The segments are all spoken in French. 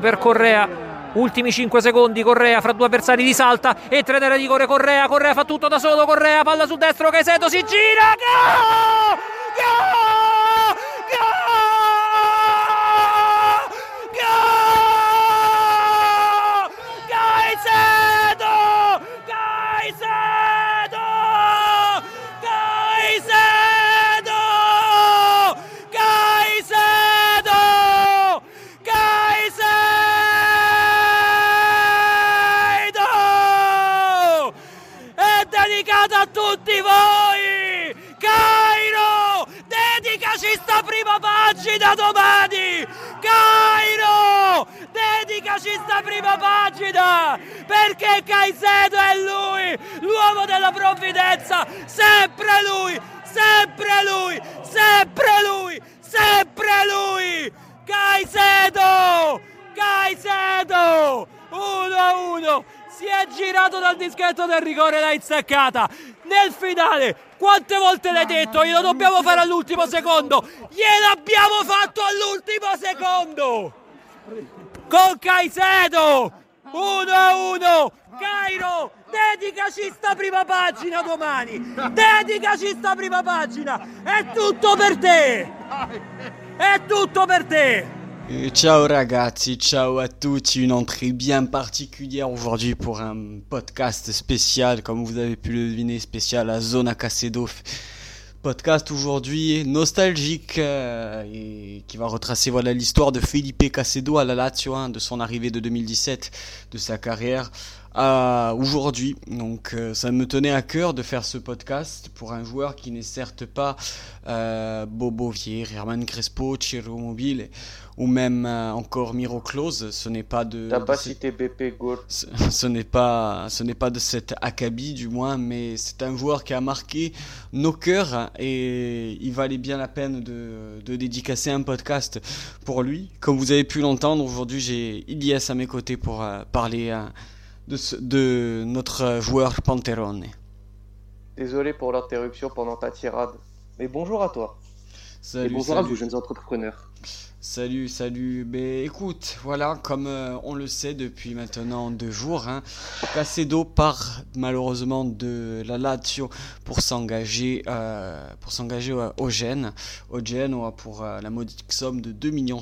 per Correa ultimi 5 secondi Correa fra due avversari di salta e tre di Correa Correa Correa fa tutto da solo Correa palla sul destro Caicedo si gira Gol! Gol! Gol! Gol! Caicedo Caicedo Caicedo Caicedo Caicedo è dedicato a tutti voi Cairo dedicaci sta prima pagina domani Cairo! Dedicaci sta prima pagina perché Caicedo è lui l'uomo della provvidenza sempre lui sempre lui sempre lui sempre lui! Caicedo! Caicedo! 1-1 si è girato dal dischetto del rigore l'ha insaccata nel finale quante volte l'hai detto? Glielo dobbiamo fare all'ultimo secondo. Gliel'abbiamo fatto all'ultimo secondo. Con Caicedo 1-1 Cairo dedicaci sta prima pagina domani. Dedicaci sta prima pagina. È tutto per te. È tutto per te Ciao ragazzi, ciao à tous, une entrée bien particulière aujourd'hui pour un podcast spécial, comme vous avez pu le deviner, spécial à Zona Casedo. Podcast aujourd'hui nostalgique euh, et qui va retracer voilà l'histoire de Felipe Casedo à la Lazio, hein, de son arrivée de 2017, de sa carrière à aujourd'hui. Donc euh, ça me tenait à cœur de faire ce podcast pour un joueur qui n'est certes pas euh, Bobo Vier, Herman Crespo, Ciro Mobile ou même euh, encore Miro Klose. Ce n'est pas de, T'as pas cité BP Gold? ce, ce n'est pas ce n'est pas de cet acabit du moins mais c'est un joueur qui a marqué nos cœurs et il valait bien la peine de, de dédicacer un podcast pour lui comme vous avez pu l'entendre aujourd'hui j'ai Ilias à mes côtés pour euh, parler euh, de, notre joueur Panterone Désolé pour l'interruption pendant ta tirade. Mais bonjour à toi. Et salut bonjour à salut. vous, jeunes entrepreneurs. Salut, salut. Ben écoute, voilà, comme euh, on le sait depuis maintenant deux jours, hein, Casedo part malheureusement de la Lazio pour s'engager euh, pour s'engager au, au Gênes, au Genoa pour euh, la modique somme de 2,5 millions.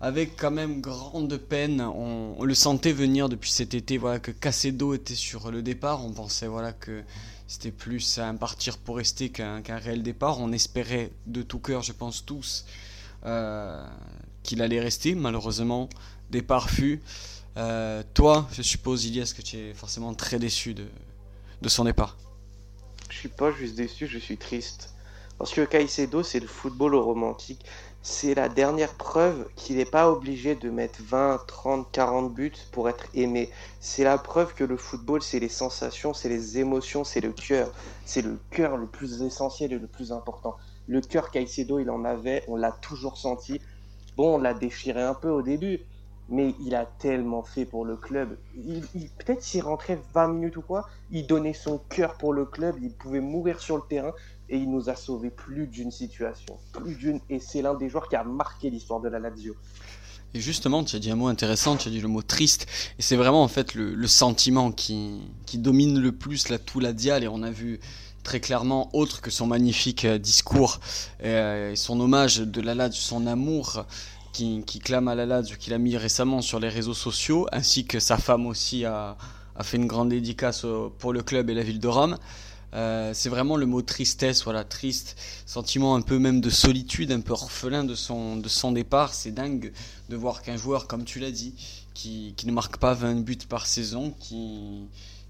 Avec quand même grande peine, on, le sentait venir depuis cet été, voilà que Casedo était sur le départ. On pensait voilà que c'était plus un partir pour rester qu'un réel départ. On espérait de tout cœur, je pense tous, euh, qu'il allait rester. Malheureusement, départ fut. Euh, toi, je suppose, Ilias, que tu es forcément très déçu de, de son départ. Je suis pas juste déçu, je suis triste. Parce que Caicedo, c'est le football romantique. C'est la dernière preuve qu'il n'est pas obligé de mettre 20, 30, 40 buts pour être aimé. C'est la preuve que le football, c'est les sensations, c'est les émotions, c'est le cœur. C'est le cœur le plus essentiel et le plus important. Le cœur Caicedo, il en avait, on l'a toujours senti. Bon, on l'a déchiré un peu au début, mais il a tellement fait pour le club. Il, Peut-être s'il rentrait 20 minutes ou quoi, il donnait son cœur pour le club, il pouvait mourir sur le terrain et il nous a sauvé plus d'une situation. Plus d'une, et c'est l'un des joueurs qui a marqué l'histoire de la Lazio. Et justement, tu as dit un mot intéressant, tu as dit le mot triste, et c'est vraiment en fait le, sentiment qui, qui domine le plus tout la dial, et on a vu très clairement, autre que son magnifique euh, discours euh, et son hommage de la Lazio, son amour qui, clame à la Lazio, qu'il a mis récemment sur les réseaux sociaux, ainsi que sa femme aussi a, fait une grande dédicace au- pour le club et la ville de Rome. Euh, c'est vraiment le mot tristesse, voilà, triste, sentiment un peu même de solitude, un peu orphelin de son, départ. C'est dingue de voir qu'un joueur, comme tu l'as dit, qui, ne marque pas 20 buts par saison, qui,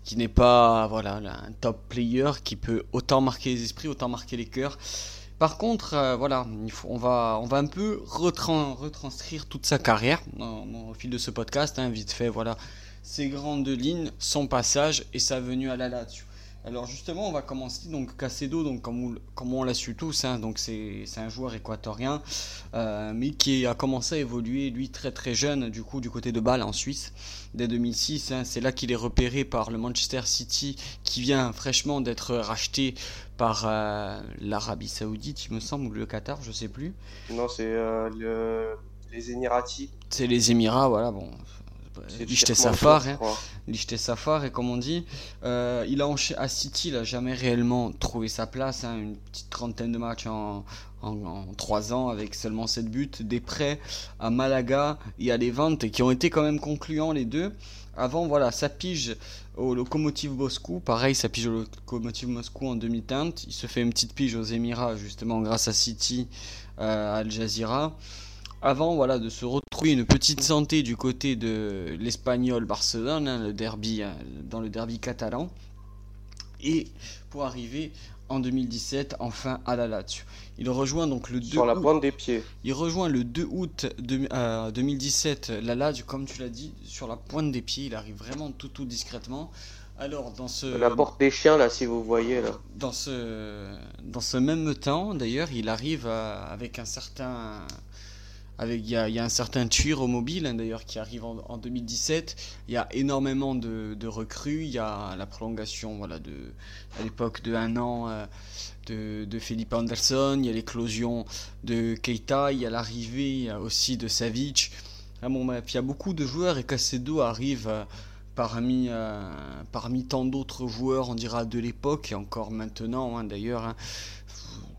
qui n'est pas voilà, là, un top player, qui peut autant marquer les esprits, autant marquer les cœurs. Par contre, euh, voilà, on, va, on va un peu retran- retranscrire toute sa carrière au fil de ce podcast, hein, vite fait, voilà, ses grandes lignes, son passage et sa venue à la Lazio. Alors justement, on va commencer donc Casedo, donc comme on, comme on l'a su tous, hein, donc c'est un joueur équatorien, euh, mais qui a commencé à évoluer lui très très jeune, du coup du côté de Bâle en Suisse, dès 2006. hein, c'est là qu'il est repéré par le Manchester City, qui vient fraîchement d'être racheté par euh, l'Arabie Saoudite, il me semble, ou le Qatar, je sais plus. Non, c'est euh, le les Émiratis. C'est les Émirats, voilà, bon. Lichte Safar, hein. Safar, et comme on dit, euh, il a à City, il a jamais réellement trouvé sa place, hein, une petite trentaine de matchs en, en, 3 ans avec seulement 7 buts, des prêts à Malaga et à Levante qui ont été quand même concluants les deux. Avant, voilà, ça pige au Lokomotiv Moscou. Pareil, ça pige au Lokomotiv Moscou en demi-teinte. Il se fait une petite pige aux Émirats, justement, grâce à City, euh, à Al Jazeera. Avant, voilà, de se retrouver une petite santé du côté de l'Espagnol Barcelone, hein, le derby, euh, dans le derby catalan. Et pour arriver en 2017, enfin à la Lazio. Il rejoint donc le 2 Sur la pointe des pieds. Il rejoint le 2 août de, 2017 la Lazio, comme tu l'as dit, sur la pointe des pieds. Il arrive vraiment tout tout discrètement. Alors dans ce la porte des chiens là, si vous voyez là. Dans ce dans ce même temps, d'ailleurs, il arrive avec un certain il y, a, un certain tueur au mobile hein, d'ailleurs qui arrive en, 2017 il y a énormément de, recrues. Il y a la prolongation à l'époque de un an euh, de, de Philippe Anderson. Il y a l'éclosion de Keita. Il y a l'arrivée aussi de Savic. Ah bon, il y a beaucoup de joueurs et Casedo arrive euh, parmi, euh, parmi tant d'autres joueurs on dira de l'époque et encore maintenant hein, d'ailleurs hein,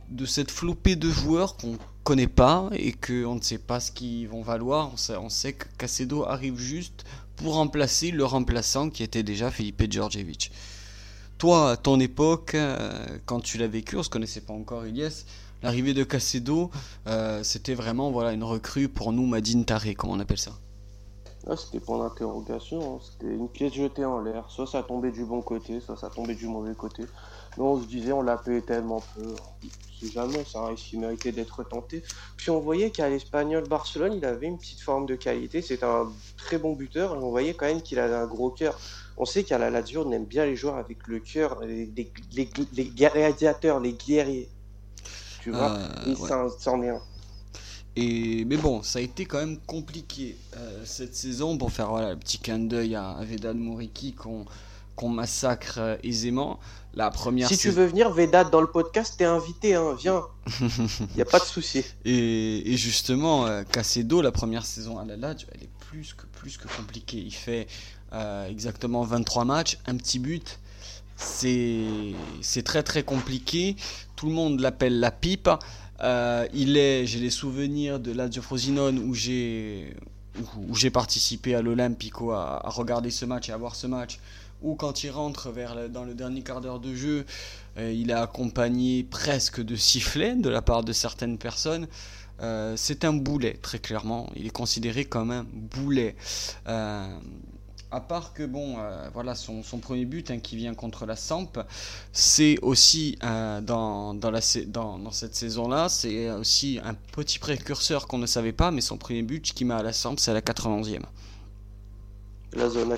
de cette flopée de joueurs qu'on connaît pas et qu'on ne sait pas ce qu'ils vont valoir. On sait, que Casedo arrive juste pour remplacer le remplaçant qui était déjà Felipe Djordjevic. Toi, à ton époque, euh, quand tu l'as vécu, on se connaissait pas encore, Ilyes, l'arrivée de Casedo, euh, c'était vraiment voilà une recrue pour nous, Madine Taré, comme on appelle ça? Ah, c'était pour l'interrogation, hein. c'était une pièce jetée en l'air. Soit ça tombait du bon côté, soit ça tombait du mauvais côté. On se disait, on l'a payé tellement peu. C'est jamais ça, il méritait d'être tenté. Puis on voyait qu'à l'Espagnol Barcelone, il avait une petite forme de qualité. C'est un très bon buteur. Et on voyait quand même qu'il avait un gros cœur. On sait qu'à la Lazio, on aime bien les joueurs avec le cœur, les, les, les, les les guerriers. Tu vois, euh, c'en est un. Et, mais bon, ça a été quand même compliqué euh, cette saison pour faire voilà, le petit clin d'œil à, à Vedal Moriki qu'on qu'on massacre euh, aisément. La première si tu veux venir, Vedat, dans le podcast, t'es invité, hein, viens. Il n'y a pas de souci. Et, justement, euh, Casedo, la première saison à la Lazio, elle est plus que, plus que compliquée. Il fait euh, exactement 23 matchs, un petit but. C'est très très compliqué. Tout le monde l'appelle la pipe. il est, j'ai les souvenirs de Lazio Frosinone où j'ai où j'ai participé à l'Olympico à, à, regarder ce match et à voir ce match ou quand il rentre vers dans le dernier quart d'heure de jeu, euh, il est accompagné presque de sifflets de la part de certaines personnes. Euh, c'est un boulet, très clairement. Il est considéré comme un boulet. Euh, à part que bon, voilà son, premier but hein, qui vient contre la Samp, c'est aussi dans, dans, la, dans, dans, cette saison-là, c'est aussi un petit précurseur qu'on ne savait pas, mais son premier but qui met à la Samp, c'est à la 91e. La zone à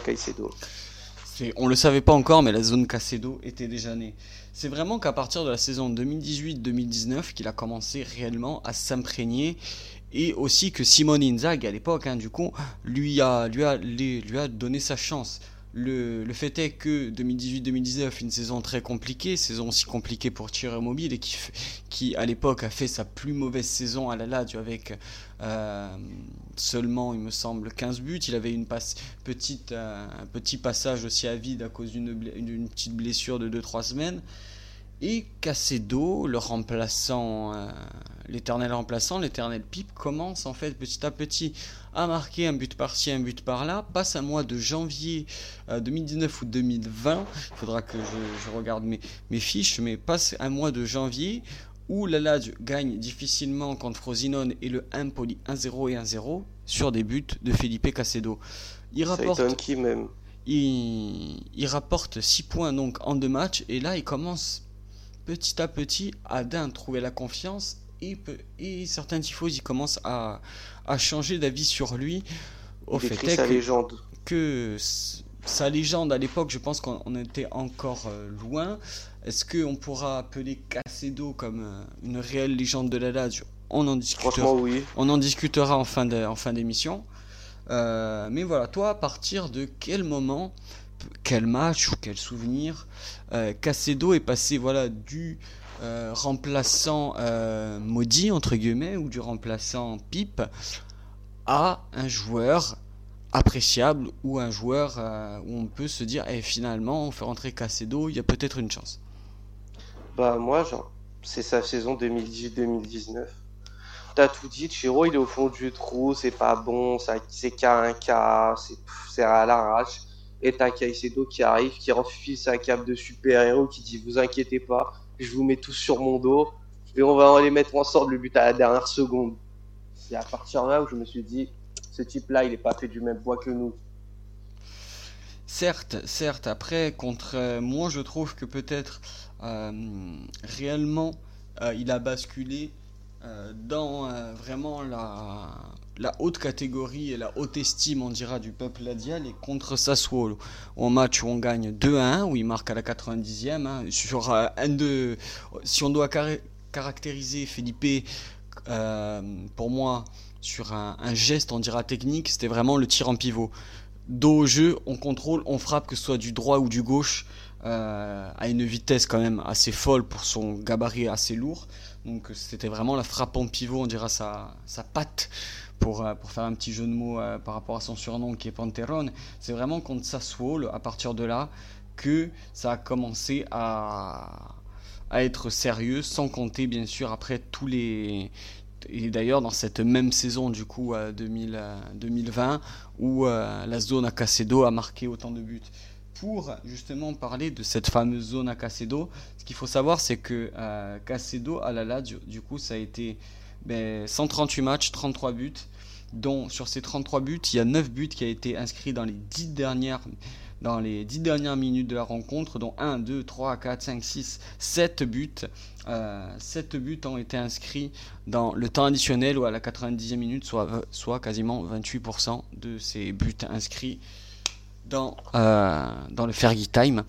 Caicedo on le savait pas encore, mais la zone Casedo était déjà née. C'est vraiment qu'à partir de la saison 2018-2019 qu'il a commencé réellement à s'imprégner et aussi que Simone Inzaghi à l'époque, hein, du coup, lui a, lui, a, lui a donné sa chance. Le, fait est que 2018-2019, une saison très compliquée, saison aussi compliquée pour Thierry Mobile et qui, qui à l'époque a fait sa plus mauvaise saison à la Lazio avec euh, seulement, il me semble, 15 buts. Il avait une petite, euh, un petit passage aussi à vide à cause d'une petite blessure de 2-3 semaines. Et Casedo, le remplaçant, euh, l'éternel remplaçant, l'éternel pipe, commence en fait petit à petit à marquer un but par-ci, un but par-là. Passe un mois de janvier 2019 euh, ou 2020. Il faudra que je, regarde mes, mes, fiches, mais passe un mois de janvier où la Lazio gagne difficilement contre Frosinone et le Impoli 1-0 et 1-0 sur des buts de Felipe Casedo. Il rapporte, qui même? Il, il rapporte 6 points donc en deux matchs et là il commence petit à petit à d'un trouver la confiance et, et certains tifosi commencent à, à changer d'avis sur lui au fait sa que, légende. que sa légende à l'époque je pense qu'on était encore euh, loin est-ce qu'on pourra appeler Casedo comme euh, une réelle légende de la Lazio? On en discutera, oui. on en discutera en fin d'émission euh, mais voilà toi à partir de quel moment quel match ou quel souvenir. Casedo est passé voilà du remplaçant maudit entre guillemets ou du remplaçant pipe à un joueur appréciable ou un joueur euh, où on peut se dire eh, finalement on fait rentrer Casedo, il y a peut-être une chance Bah moi c'est sa saison 2018-2019. T'as tout dit, Chiro il est au fond du trou, c'est pas bon, c'est qu'à un cas, c'est à l'arrache. Et t'as Caicedo qui arrive, qui refile sa cape de super-héros, qui dit vous inquiétez pas, je vous mets tous sur mon dos et on va les mettre ensemble le but à la dernière seconde. C'est à partir de là où je me suis dit ce type-là, il n'est pas fait du même bois que nous. Certes, certes. Après, contre euh, moi, je trouve que peut-être euh, réellement, euh, il a basculé dans vraiment la, haute catégorie et la haute estime, on dira, du peuple ladial et contre Sassuolo. Au match où on gagne 2 1, où il marque à la 90e, hein, sur un de, si on doit caractériser Felipe, pour moi, sur un, geste, on dira technique, c'était vraiment le tir en pivot. Dos au jeu, on contrôle, on frappe, que ce soit du droit ou du gauche, euh, à une vitesse quand même assez folle pour son gabarit assez lourd. Donc c'était vraiment la frappe en pivot, on dira sa, sa patte, pour, euh, pour faire un petit jeu de mots euh, par rapport à son surnom qui est Panteron. C'est vraiment contre Sassuolo, à partir de là, que ça a commencé à, à être sérieux, sans compter bien sûr après tous les et d'ailleurs dans cette même saison du coup 2000, 2020 euh, où euh, la zone à Casedo a marqué autant de buts. Pour justement parler de cette fameuse zone à Casedo, ce qu'il faut savoir c'est que euh, Casedo à la du coup ça a été 138 ben, matchs, 33 buts, dont sur ces 33 buts, il y a 9 buts qui ont été inscrits dans les 10 dernières dans les 10 dernières minutes de la rencontre, dont 1, 2, 3, 4, 5, 6, 7 buts. Euh, 7 buts ont été inscrits dans le temps additionnel ou à la 90e minute, soit, soit quasiment 28% de ces buts inscrits dans, euh, le Fergie Time,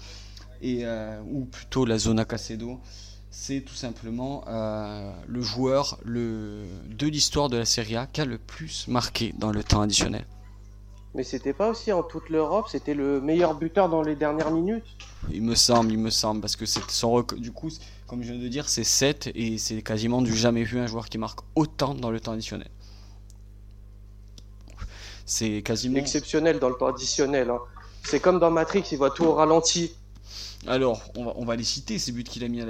et, euh, ou plutôt la zona Casedo. C'est tout simplement euh, le joueur de l'histoire de la Serie A qui a le plus marqué dans le temps additionnel. Mais c'était pas aussi en toute l'Europe, c'était le meilleur buteur dans les dernières minutes Il me semble, il me semble, parce que c'est son du coup, comme je viens de dire, c'est 7 et c'est quasiment du jamais vu un joueur qui marque autant dans le temps additionnel. C'est quasiment exceptionnel dans le temps additionnel. Hein. C'est comme dans Matrix, il voit tout au ralenti. Alors, on va, les citer, ces buts qu'il a mis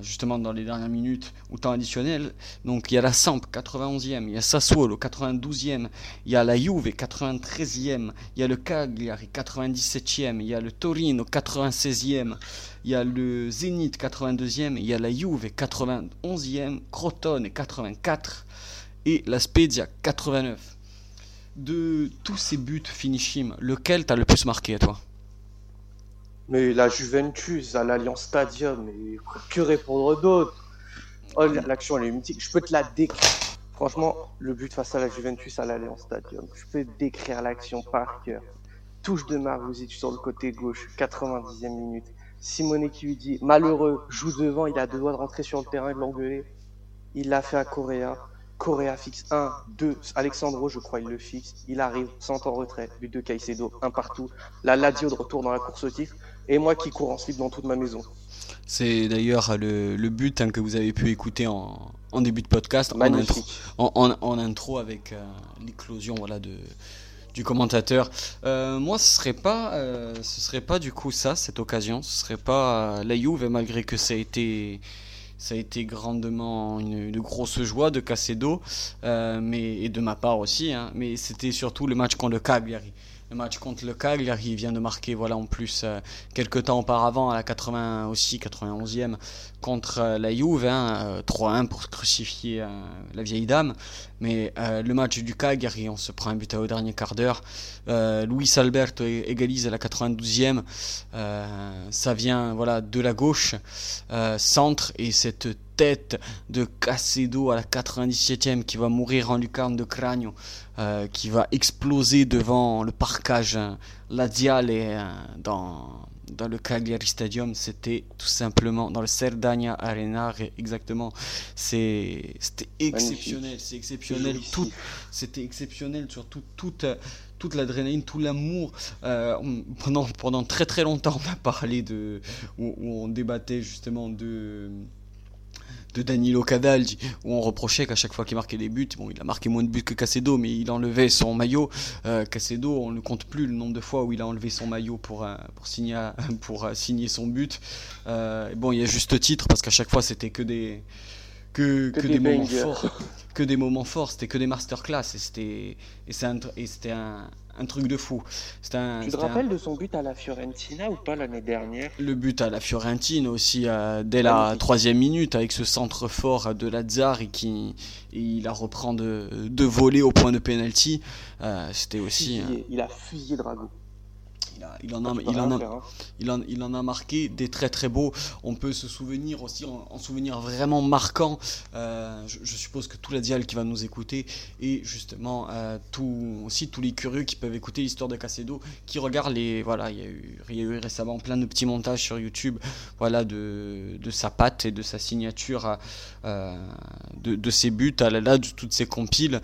justement dans les dernières minutes au temps additionnel. Donc, il y a la Samp, 91e, il y a Sassuolo, 92e, il y a la Juve, 93e, il y a le Cagliari, 97e, il y a le Torino, 96e, il y a le Zenit, 82e, il y a la Juve, 91e, Crotone, 84, et la Spezia, 89. De tous ces buts finishim, lequel t'as le plus marqué à toi? Mais la Juventus à l'Alliance Stadium, mais que répondre d'autre? Oh, l'action elle est mythique. Je peux te la décrire. Franchement, le but face à la Juventus à l'Alliance Stadium, je peux décrire l'action par cœur. Touche de Maruzic sur le côté gauche, 90e minute. Simone qui lui dit malheureux, joue devant, il a deux doigts de rentrer sur le terrain et de l'engueuler. Il l'a fait à Correa. Correa fixe 1, 2, Alexandro, je crois, il le fixe. Il arrive, sans en retrait, but de Caicedo, un partout. La Lazio de retour dans la course au titre et moi qui cours en slip dans toute ma maison. C'est d'ailleurs le, but hein, que vous avez pu écouter en, début de podcast, en intro, en, intro, avec euh, l'éclosion voilà, de, du commentateur. Euh, moi, ce serait pas, euh, ce serait pas du coup ça, cette occasion. Ce serait pas la Juve, malgré que ça a été, ça a été grandement une, grosse joie de Casedo, mais et de ma part aussi. Hein, mais c'était surtout le match contre le Cagliari le match contre le Cagliari vient de marquer voilà en plus euh, quelques temps auparavant à la 80 aussi 91e contre euh, la Juve 3-1 hein, euh, pour crucifier la vieille dame. Mais le match du Cagliari on se prend un but au dernier quart d'heure. Luis Alberto égalise à la 92e ça vient voilà de la gauche. Centre et cette tête de Casedo à la 97e qui va mourir en lucarne de crâne, euh, qui va exploser devant le parcage hein, Ladiale et euh, dans, dans le Cagliari Stadium. C'était tout simplement dans le Serdagna Arena, exactement. C'était exceptionnel, c'est exceptionnel. C'était exceptionnel, surtout toute toute l'adrénaline, tout l'amour. Euh, pendant, pendant très très longtemps, on a parlé de. où on débattait justement de de Danilo Cadaldi, où on reprochait qu'à chaque fois qu'il marquait des buts, bon, il a marqué moins de buts que Cacedo, mais il enlevait son maillot. Euh, Cacedo, on ne compte plus le nombre de fois où il a enlevé son maillot pour, euh, pour, signer, pour euh, signer son but. bon, il y a juste titre, parce qu'à chaque fois, c'était que des que, que, des, moments forts, que des moments forts, c'était que des masterclass et c'était et un, un, truc de fou. Un, tu te rappelles de son but à la Fiorentina ou pas l'année dernière? Le but à la Fiorentina aussi euh, dès la troisième minute avec ce centre fort de Lazare et qui et il la reprend de, de voler au point de penalty. Euh, c'était aussi. Il a fusillé Drago. Il, en a, il, en a, il, en, il en a marqué des très très beaux. On peut se souvenir aussi, en, souvenir vraiment marquant. Euh, je, suppose que tout la dial qui va nous écouter et justement euh, tout, aussi tous les curieux qui peuvent écouter l'histoire de Cacedo, qui regardent les. Voilà, il y, a eu, il y a eu récemment plein de petits montages sur YouTube voilà, de, de sa patte et de sa signature, euh, de, de, ses buts à la de toutes ses compiles.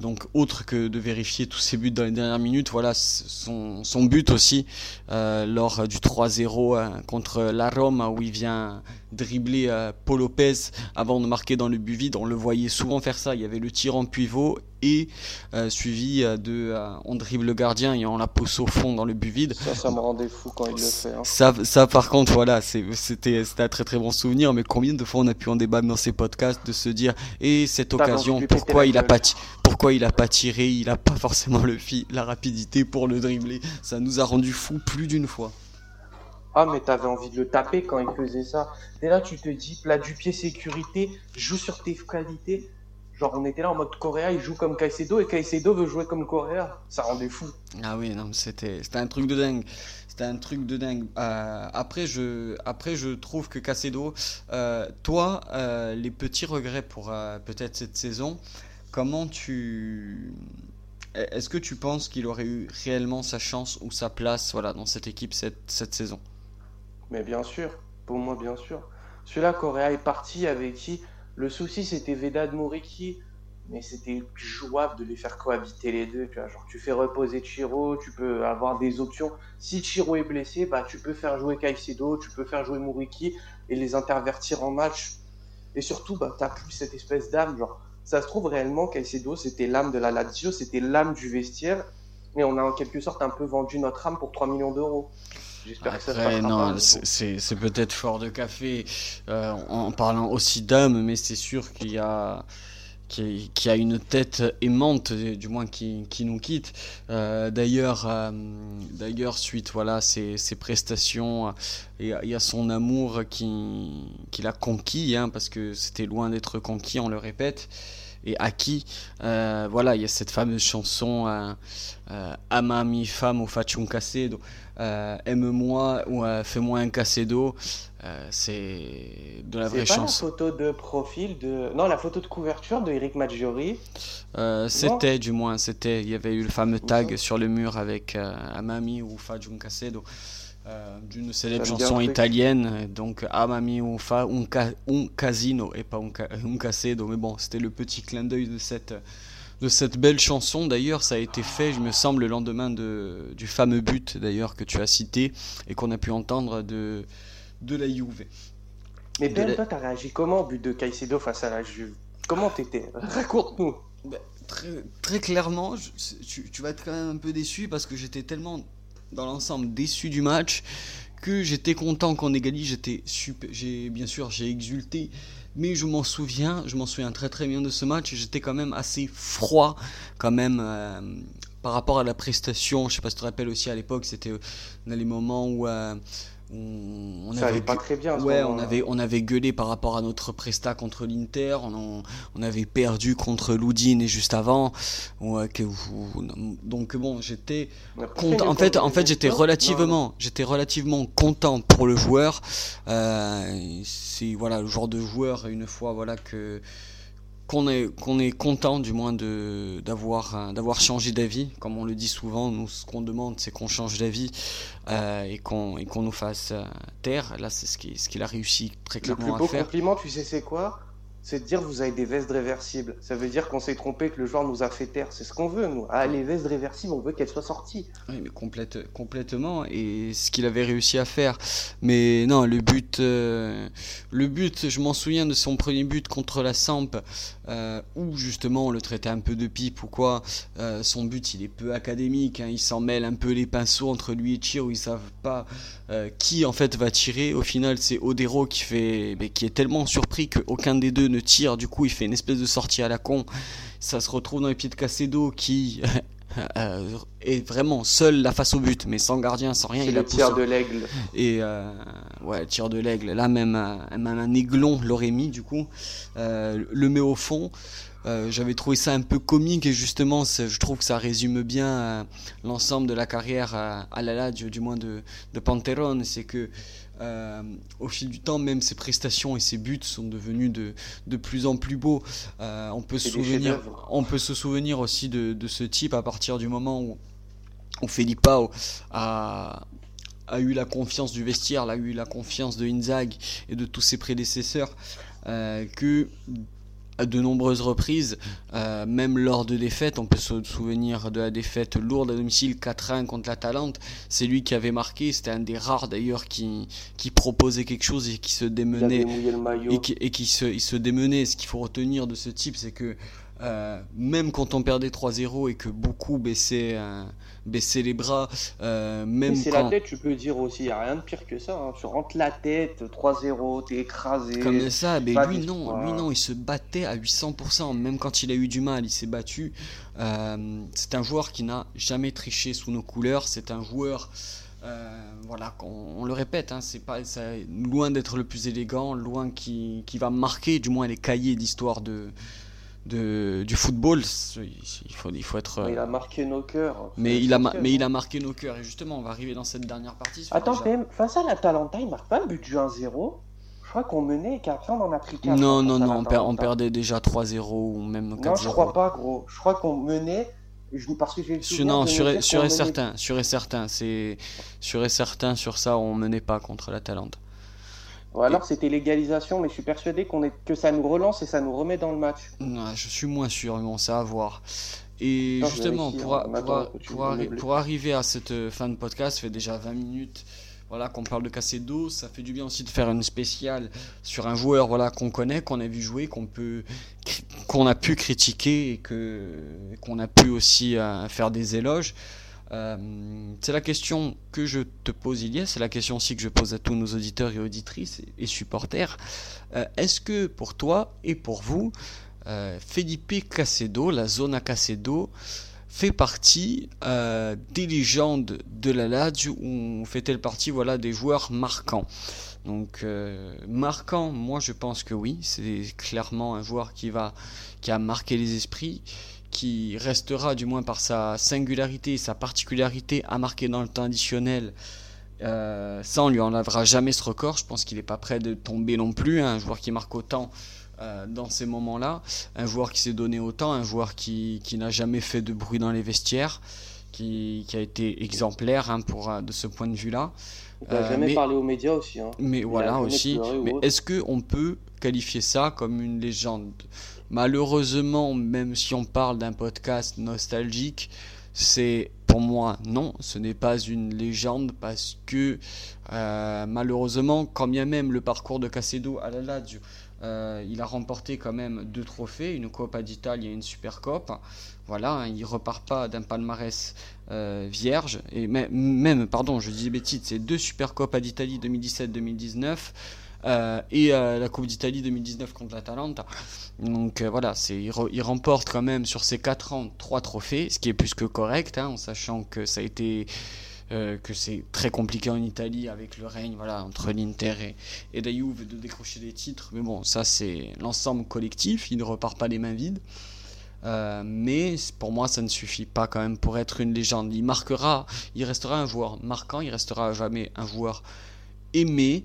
donc, autre que de vérifier tous ses buts dans les dernières minutes, voilà son, son but aussi euh, lors du 3-0 euh, contre la Rome où il vient dribbler euh, Paul Lopez avant de marquer dans le but vide. On le voyait souvent faire ça. Il y avait le tir en pivot et suivi de on dribble le gardien et on la pousse au fond dans le but vide. Ça, ça me rendait fou quand il le fait. Hein. Ça, ça, par contre, voilà, c'était un très très bon souvenir. Mais combien de fois on a pu en débattre dans ces podcasts de se dire et cette occasion, pourquoi il a pas pourquoi il a pas tiré, il a pas forcément le la rapidité pour le dribbler. Ça nous a rendu fou plus d'une fois. Ah, mais t'avais envie de le taper quand il faisait ça. Et là, tu te dis, plat du pied sécurité, joue sur tes qualités. Genre, on était là en mode Coréa, il joue comme Kaisedo et Kaisedo veut jouer comme Coréa. Ça rendait fou. Ah oui, non, c'était un truc de dingue. C'était un truc de dingue. Euh, après, je, après, je trouve que Kaisedo, euh, toi, euh, les petits regrets pour peut-être cette saison, comment tu. Est-ce que tu penses qu'il aurait eu réellement sa chance ou sa place voilà, dans cette équipe cette, cette saison? Mais bien sûr, pour moi, bien sûr. Celui-là, Correa est parti avec qui? Le souci, c'était Vedad Moriki, mais c'était jouable de les faire cohabiter les deux. Tu, vois. Genre, tu fais reposer Chiro, tu peux avoir des options. Si Chiro est blessé, bah, tu peux faire jouer Caicedo, tu peux faire jouer Moriki et les intervertir en match. Et surtout, bah, tu plus cette espèce d'âme. Genre, ça se trouve réellement, Caicedo, c'était l'âme de la Lazio, c'était l'âme du vestiaire. Mais on a en quelque sorte un peu vendu notre âme pour 3 millions d'euros. J'espère que ça non, c'est peut-être fort de café euh, en parlant aussi d'âme, mais c'est sûr qu'il y a qui, a une tête aimante, du moins qui, qui nous quitte. Euh, D'ailleurs, euh, d'ailleurs suite voilà ces, ces prestations et, y a son amour qui, qui l'a conquis, hein, parce que c'était loin d'être conquis, on le répète et acquis. Euh, voilà, il y a cette fameuse chanson euh, euh, Ama mi femme faccio casedo, euh, aime-moi ou euh, fais-moi un casedo. c'est de la vraie pas la photo de profil de non la photo de couverture de Eric Maggiori. c'était du moins c'était il y avait eu le fameux tag sur le mur avec Amami ou faccio un casedo. Euh, d'une célèbre chanson italienne, donc Amami un, fa, un, un casino et pas un, un casedo, mais bon, c'était le petit clin d'œil de cette, de cette belle chanson. D'ailleurs, ça a été fait, je me semble, le lendemain de, du fameux but d'ailleurs que tu as cité et qu'on a pu entendre de, de la Juve. Mais Ben, toi, t'as réagi comment au but de Caicedo face à la Juve? Comment t'étais? Raconte-nous. Ben, très, très, clairement, tu, tu vas être quand même un peu déçu parce que j'étais tellement dans l'ensemble déçu du match que j'étais content qu'on égalise. J'étais super, j'ai bien sûr j'ai exulté, mais je m'en souviens, je m'en souviens très très bien de ce match. J'étais quand même assez froid quand même euh, par rapport à la prestation. Je sais pas si tu te rappelles aussi à l'époque, c'était dans les moments où euh, on, ça avait pas très bien. Ouais, on avait, on avait gueulé par rapport à notre presta contre l'Inter. On, on, avait perdu contre l'Udine et juste avant. que, donc bon, j'étais content. En fait, en fait, j'étais relativement, j'étais relativement content pour le joueur. Euh, c'est voilà le genre de joueur une fois voilà que qu'on est, qu'on est content du moins de, d'avoir, d'avoir changé d'avis. Comme on le dit souvent, nous ce qu'on demande c'est qu'on change d'avis euh, et, qu'on, et qu'on nous fasse euh, taire. Là c'est ce, qui, ce qu'il a réussi très clairement Le plus beau compliment, tu sais c'est quoi? C'est de dire vous avez des vestes réversibles. Ça veut dire qu'on s'est trompé, que le joueur nous a fait taire. C'est ce qu'on veut, nous. Ah, les vestes réversibles, on veut qu'elles soient sorties. Oui, mais complète, complètement. Et ce qu'il avait réussi à faire. Mais non, le but, euh, le but, je m'en souviens de son premier but contre la Samp, euh, où justement on le traitait un peu de pipe ou quoi. Euh, son but, il est peu académique. Hein. il s'en mêle un peu les pinceaux entre lui et Chir, où ils savent pas qui en fait va tirer. Au final, c'est Odero qui fait, mais qui est tellement surpris qu'aucun des deux ne tire, du coup il fait une espèce de sortie à la con. Ça se retrouve dans les pieds de Cacedo qui euh, est vraiment seul la face au but, mais sans gardien, sans rien. Il le tir de l'aigle. Et euh, ouais, le tir de l'aigle. Là même, même un aiglon l'aurait mis du coup. Euh, le met au fond. J'avais trouvé ça un peu comique et justement, je trouve que ça résume bien l'ensemble de la carrière à la Lazio, du moins de, de Panteron. C'est que euh, au fil du temps, même ses prestations et ses buts sont devenus de, de plus en plus beaux. Euh, on, peut se souvenir, on peut se souvenir aussi de, de, ce type à partir du moment où, où Felipao a, a eu la confiance du vestiaire, a eu la confiance de Inzaghi et de tous ses prédécesseurs, euh, que à de nombreuses reprises, euh, même lors de défaites, on peut se souvenir de la défaite lourde à domicile 4-1 contre la Talente, c'est lui qui avait marqué, c'était un des rares d'ailleurs qui, qui proposait quelque chose et qui se démenait et qui, et qui se, il se démenait. Ce qu'il faut retenir de ce type, c'est que euh, même quand on perdait 3-0 et que beaucoup baissaient, euh, baissaient les bras, euh, même c'est la tête, tu peux dire aussi, il n'y a rien de pire que ça. Hein. Tu rentres la tête, 3-0, t'es écrasé. Comme ça, mais lui non, lui non, il se battait à 800%, même quand il a eu du mal, il s'est battu. c'est un joueur qui n'a jamais triché sous nos couleurs, c'est un joueur... voilà, on, le répète, hein, c'est pas loin d'être le plus élégant, loin qui, qui va marquer du moins les cahiers d'histoire de, de, du football, il faut, il faut être. Il a marqué nos cœurs. Mais il a, mais il a marqué nos cœurs. Et justement, on va arriver dans cette dernière partie. Attends, déjà... face à la Talenta, il marque pas le but du 1-0 Je crois qu'on menait et qu'après on en a pris 4. Non, non, non, on, perdait déjà 3-0 ou même 4-0. Non, je crois pas, gros. Je crois qu'on menait. Je, parce que j'ai le Non, sur, et, certain, sur et certain, c'est sur et certain sur ça, on menait pas contre la Talente. Ou alors c'était l'égalisation, mais je suis persuadé qu'on est... que ça nous relance et ça nous remet dans le match. je suis moins sûr, mais on sait à voir. Et justement, pour, pour, arriver à cette euh, fin de podcast, ça fait déjà 20 minutes voilà, qu'on parle de casser d'eau. Ça fait du bien aussi de faire une spéciale sur un joueur voilà, qu'on connaît, qu'on a vu jouer, qu'on peut qu'on a pu critiquer et que qu'on a pu aussi euh, faire des éloges. Euh, c'est la question que je te pose, Ilias, c'est la question aussi que je pose à tous nos auditeurs et auditrices et, supporters. Euh, est-ce que pour toi et pour vous, euh, Felipe Casedo, la zona Casedo, fait partie euh, des légendes de la Lazio ou fait-elle partie voilà, des joueurs marquants? Donc marquant, moi je pense que oui, c'est clairement un joueur qui va qui a marqué les esprits qui restera, du moins par sa singularité, sa particularité, à marquer dans le temps additionnel. Euh, ça, on lui enlèvera jamais ce record. Je pense qu'il n'est pas prêt de tomber non plus. Hein. Un joueur qui marque autant euh, dans ces moments-là, un joueur qui s'est donné autant, un joueur qui, qui n'a jamais fait de bruit dans les vestiaires, qui, qui a été exemplaire hein, pour, euh, de ce point de vue-là. Il n'a jamais parlé aux médias aussi. Hein. Mais voilà aussi. Mais est-ce qu'on peut qualifier ça comme une légende Malheureusement, même si on parle d'un podcast nostalgique, c'est pour moi non, ce n'est pas une légende parce que euh, malheureusement, quand bien même le parcours de Casedo à la Lazio, euh, il a remporté quand même deux trophées, une Coppa d'Italie et une Supercoppe. Voilà, hein, il repart pas d'un palmarès euh, vierge. Et même, pardon, je dis bêtises, c'est deux Supercoppa d'Italie 2017-2019 et la Coupe d'Italie 2019 contre l'Atalanta. Donc euh, voilà, c'est, il, remporte quand même sur ces 4 ans 3 trophées, ce qui est plus que correct, hein, en sachant que ça a été euh, que c'est très compliqué en Italie avec le règne voilà, entre l'Inter et, et la Juve de décrocher des titres. Mais bon, ça c'est l'ensemble collectif, il ne repart pas les mains vides. Euh, mais pour moi, ça ne suffit pas quand même pour être une légende. Il marquera, il restera un joueur marquant, il restera jamais un joueur aimé,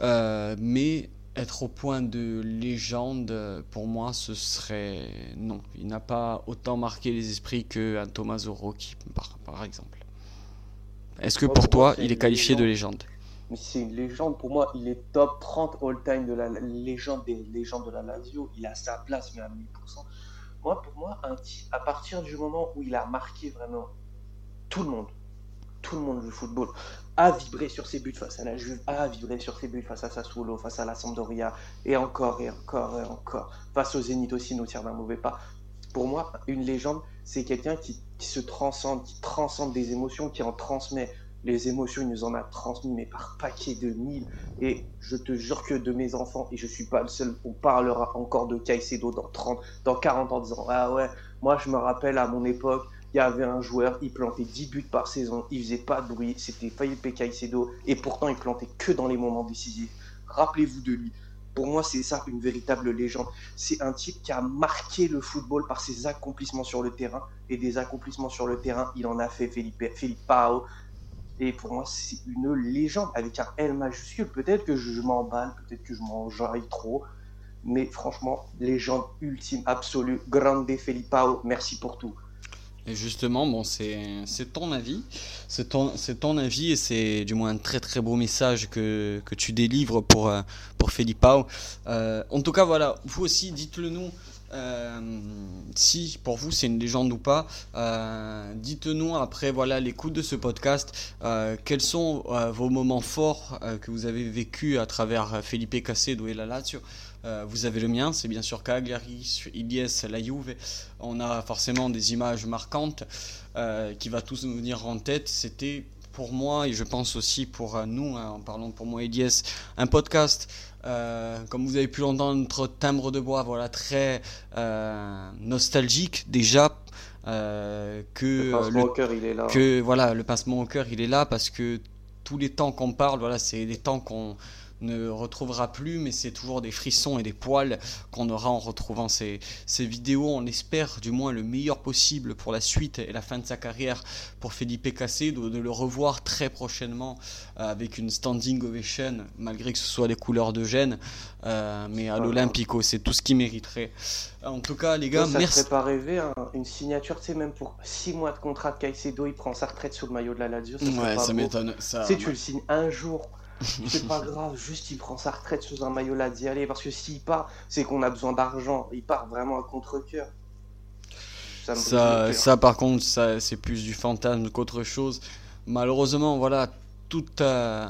mais être au point de légende, pour moi, ce serait non. Il n'a pas autant marqué les esprits qu'un Thomas Zoro, par, par exemple. Est-ce que pour toi, il est qualifié de légende mais c'est une légende. Pour moi, il est top 30 all-time de la légende des légendes de la Lazio. Il a sa place, mais à 1000%. Moi, pour moi, un à partir du moment où il a marqué vraiment tout le monde, tout le monde du football, a vibré sur ses buts face à la Juve, a vibré sur ses buts face à Sassuolo, face à la Sampdoria, et encore, et encore, et encore, face au Zénith aussi, nous tire d'un mauvais pas. Pour moi, une légende, c'est quelqu'un qui, se transcende, qui transcende des émotions, qui en transmet les émotions, il nous en a transmis, mais par paquet de mille. Et je te jure que de mes enfants, et je suis pas le seul, on parlera encore de Caicedo dans 30, dans 40 ans en disant Ah ouais, moi je me rappelle à mon époque, il y avait un joueur, il plantait 10 buts par saison, il faisait pas de bruit, c'était Felipe Caicedo, et pourtant il plantait que dans les moments décisifs. Rappelez-vous de lui. Pour moi, c'est ça une véritable légende. C'est un type qui a marqué le football par ses accomplissements sur le terrain. Et des accomplissements sur le terrain, il en a fait Felipe, Felipe Pao, et pour moi, c'est une légende avec un L majuscule. Peut-être que je m'emballe, peut-être que je m'enjaille trop. Mais franchement, légende ultime, absolue. Grande Felipao, merci pour tout. Et justement, bon, c'est ton avis. C'est ton, ton avis et c'est du moins un très très beau message que, que tu délivres pour, euh, pour Felipao. Euh, en tout cas, voilà, vous aussi, dites-le nous euh, si pour vous c'est une légende ou pas, euh, dites-nous après voilà l'écoute de ce podcast quels sont vos moments forts que vous avez vécu à travers Felipe Casedo et la Lazio. Vous avez le mien, c'est bien sûr Cagliari, Iliès, la Juve. On a forcément des images marquantes qui va tous nous venir en tête. C'était pour moi et je pense aussi pour nous, hein, en parlant pour moi et un podcast euh, comme vous avez pu l'entendre, notre timbre de bois, voilà, très euh, nostalgique déjà. Euh, que le pincement au cœur, il est là. Que voilà, le pincement au cœur, il est là parce que tous les temps qu'on parle, voilà, c'est des temps qu'on ne retrouvera plus, mais c'est toujours des frissons et des poils qu'on aura en retrouvant ces, ces, vidéos. On espère du moins le meilleur possible pour la suite et la fin de sa carrière pour Felipe Casedo, de le revoir très prochainement euh, avec une standing ovation, malgré que ce soit les couleurs de Gênes, euh, mais à l'Olympico, c'est tout ce qu'il mériterait. En tout cas, les gars, ça merci. Ça pas rêver, hein. une signature, tu sais, même pour 6 mois de contrat de Caicedo, il prend sa retraite sur le maillot de la Lazio. Ça ouais, ça m'étonne. Tu sais, tu le signes un jour c'est pas grave, juste il prend sa retraite sous un maillot là d'y aller, parce que s'il part, c'est qu'on a besoin d'argent, il part vraiment à contre-coeur. Ça, ça, par contre, ça, c'est plus du fantasme qu'autre chose. Malheureusement, voilà, toutes, euh,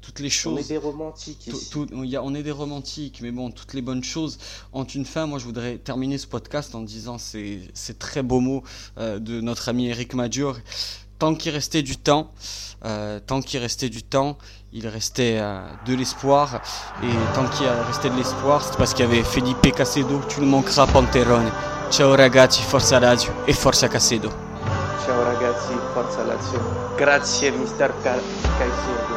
toutes les choses. On est des romantiques ici. y a, on est des romantiques, mais bon, toutes les bonnes choses ont une fin. Moi, je voudrais terminer ce podcast en disant ces, ces très beaux mots euh, de notre ami Eric Major. Tant qu'il restait du temps, euh, tant qu'il restait du temps, il restait euh, de l'espoir. Et tant qu'il restait de l'espoir, c'est parce qu'il y avait Felipe Casedo, tu ne manqueras Panterone. Ciao ragazzi, forza Lazio e forza Casedo. Ciao ragazzi, forza Lazio. Grazie mister Caicedo.